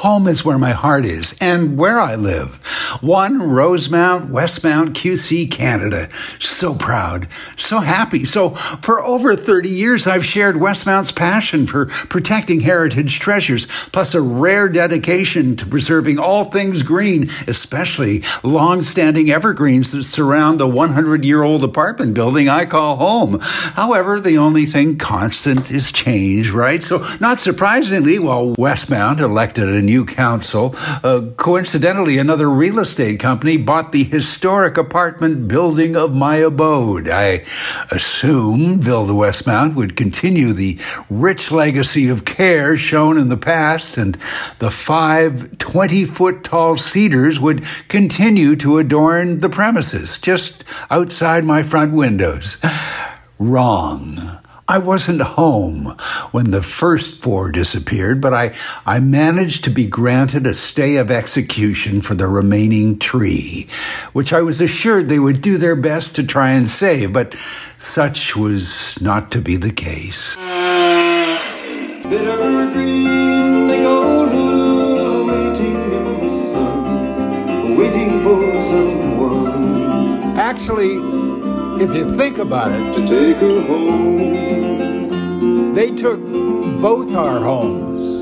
Home is where my heart is and where I live. One Rosemount, Westmount, QC, Canada. So proud, so happy. So for over 30 years, I've shared Westmount's passion for protecting heritage treasures, plus a rare dedication to preserving all things green, especially long-standing evergreens that surround the 100-year-old apartment building I call home. However, the only thing constant is change, right? So not surprisingly, while Westmount elected a new council. Uh, coincidentally, another real estate company bought the historic apartment building of my abode. I assumed Villa Westmount would continue the rich legacy of care shown in the past, and the five 20 foot tall cedars would continue to adorn the premises just outside my front windows. Wrong. I wasn't home when the first four disappeared, but I, I managed to be granted a stay of execution for the remaining tree, which I was assured they would do their best to try and save, but such was not to be the case. Bitter green, they go waiting in the sun, waiting for someone. Actually, if you think about it, to take her home. They took both our homes.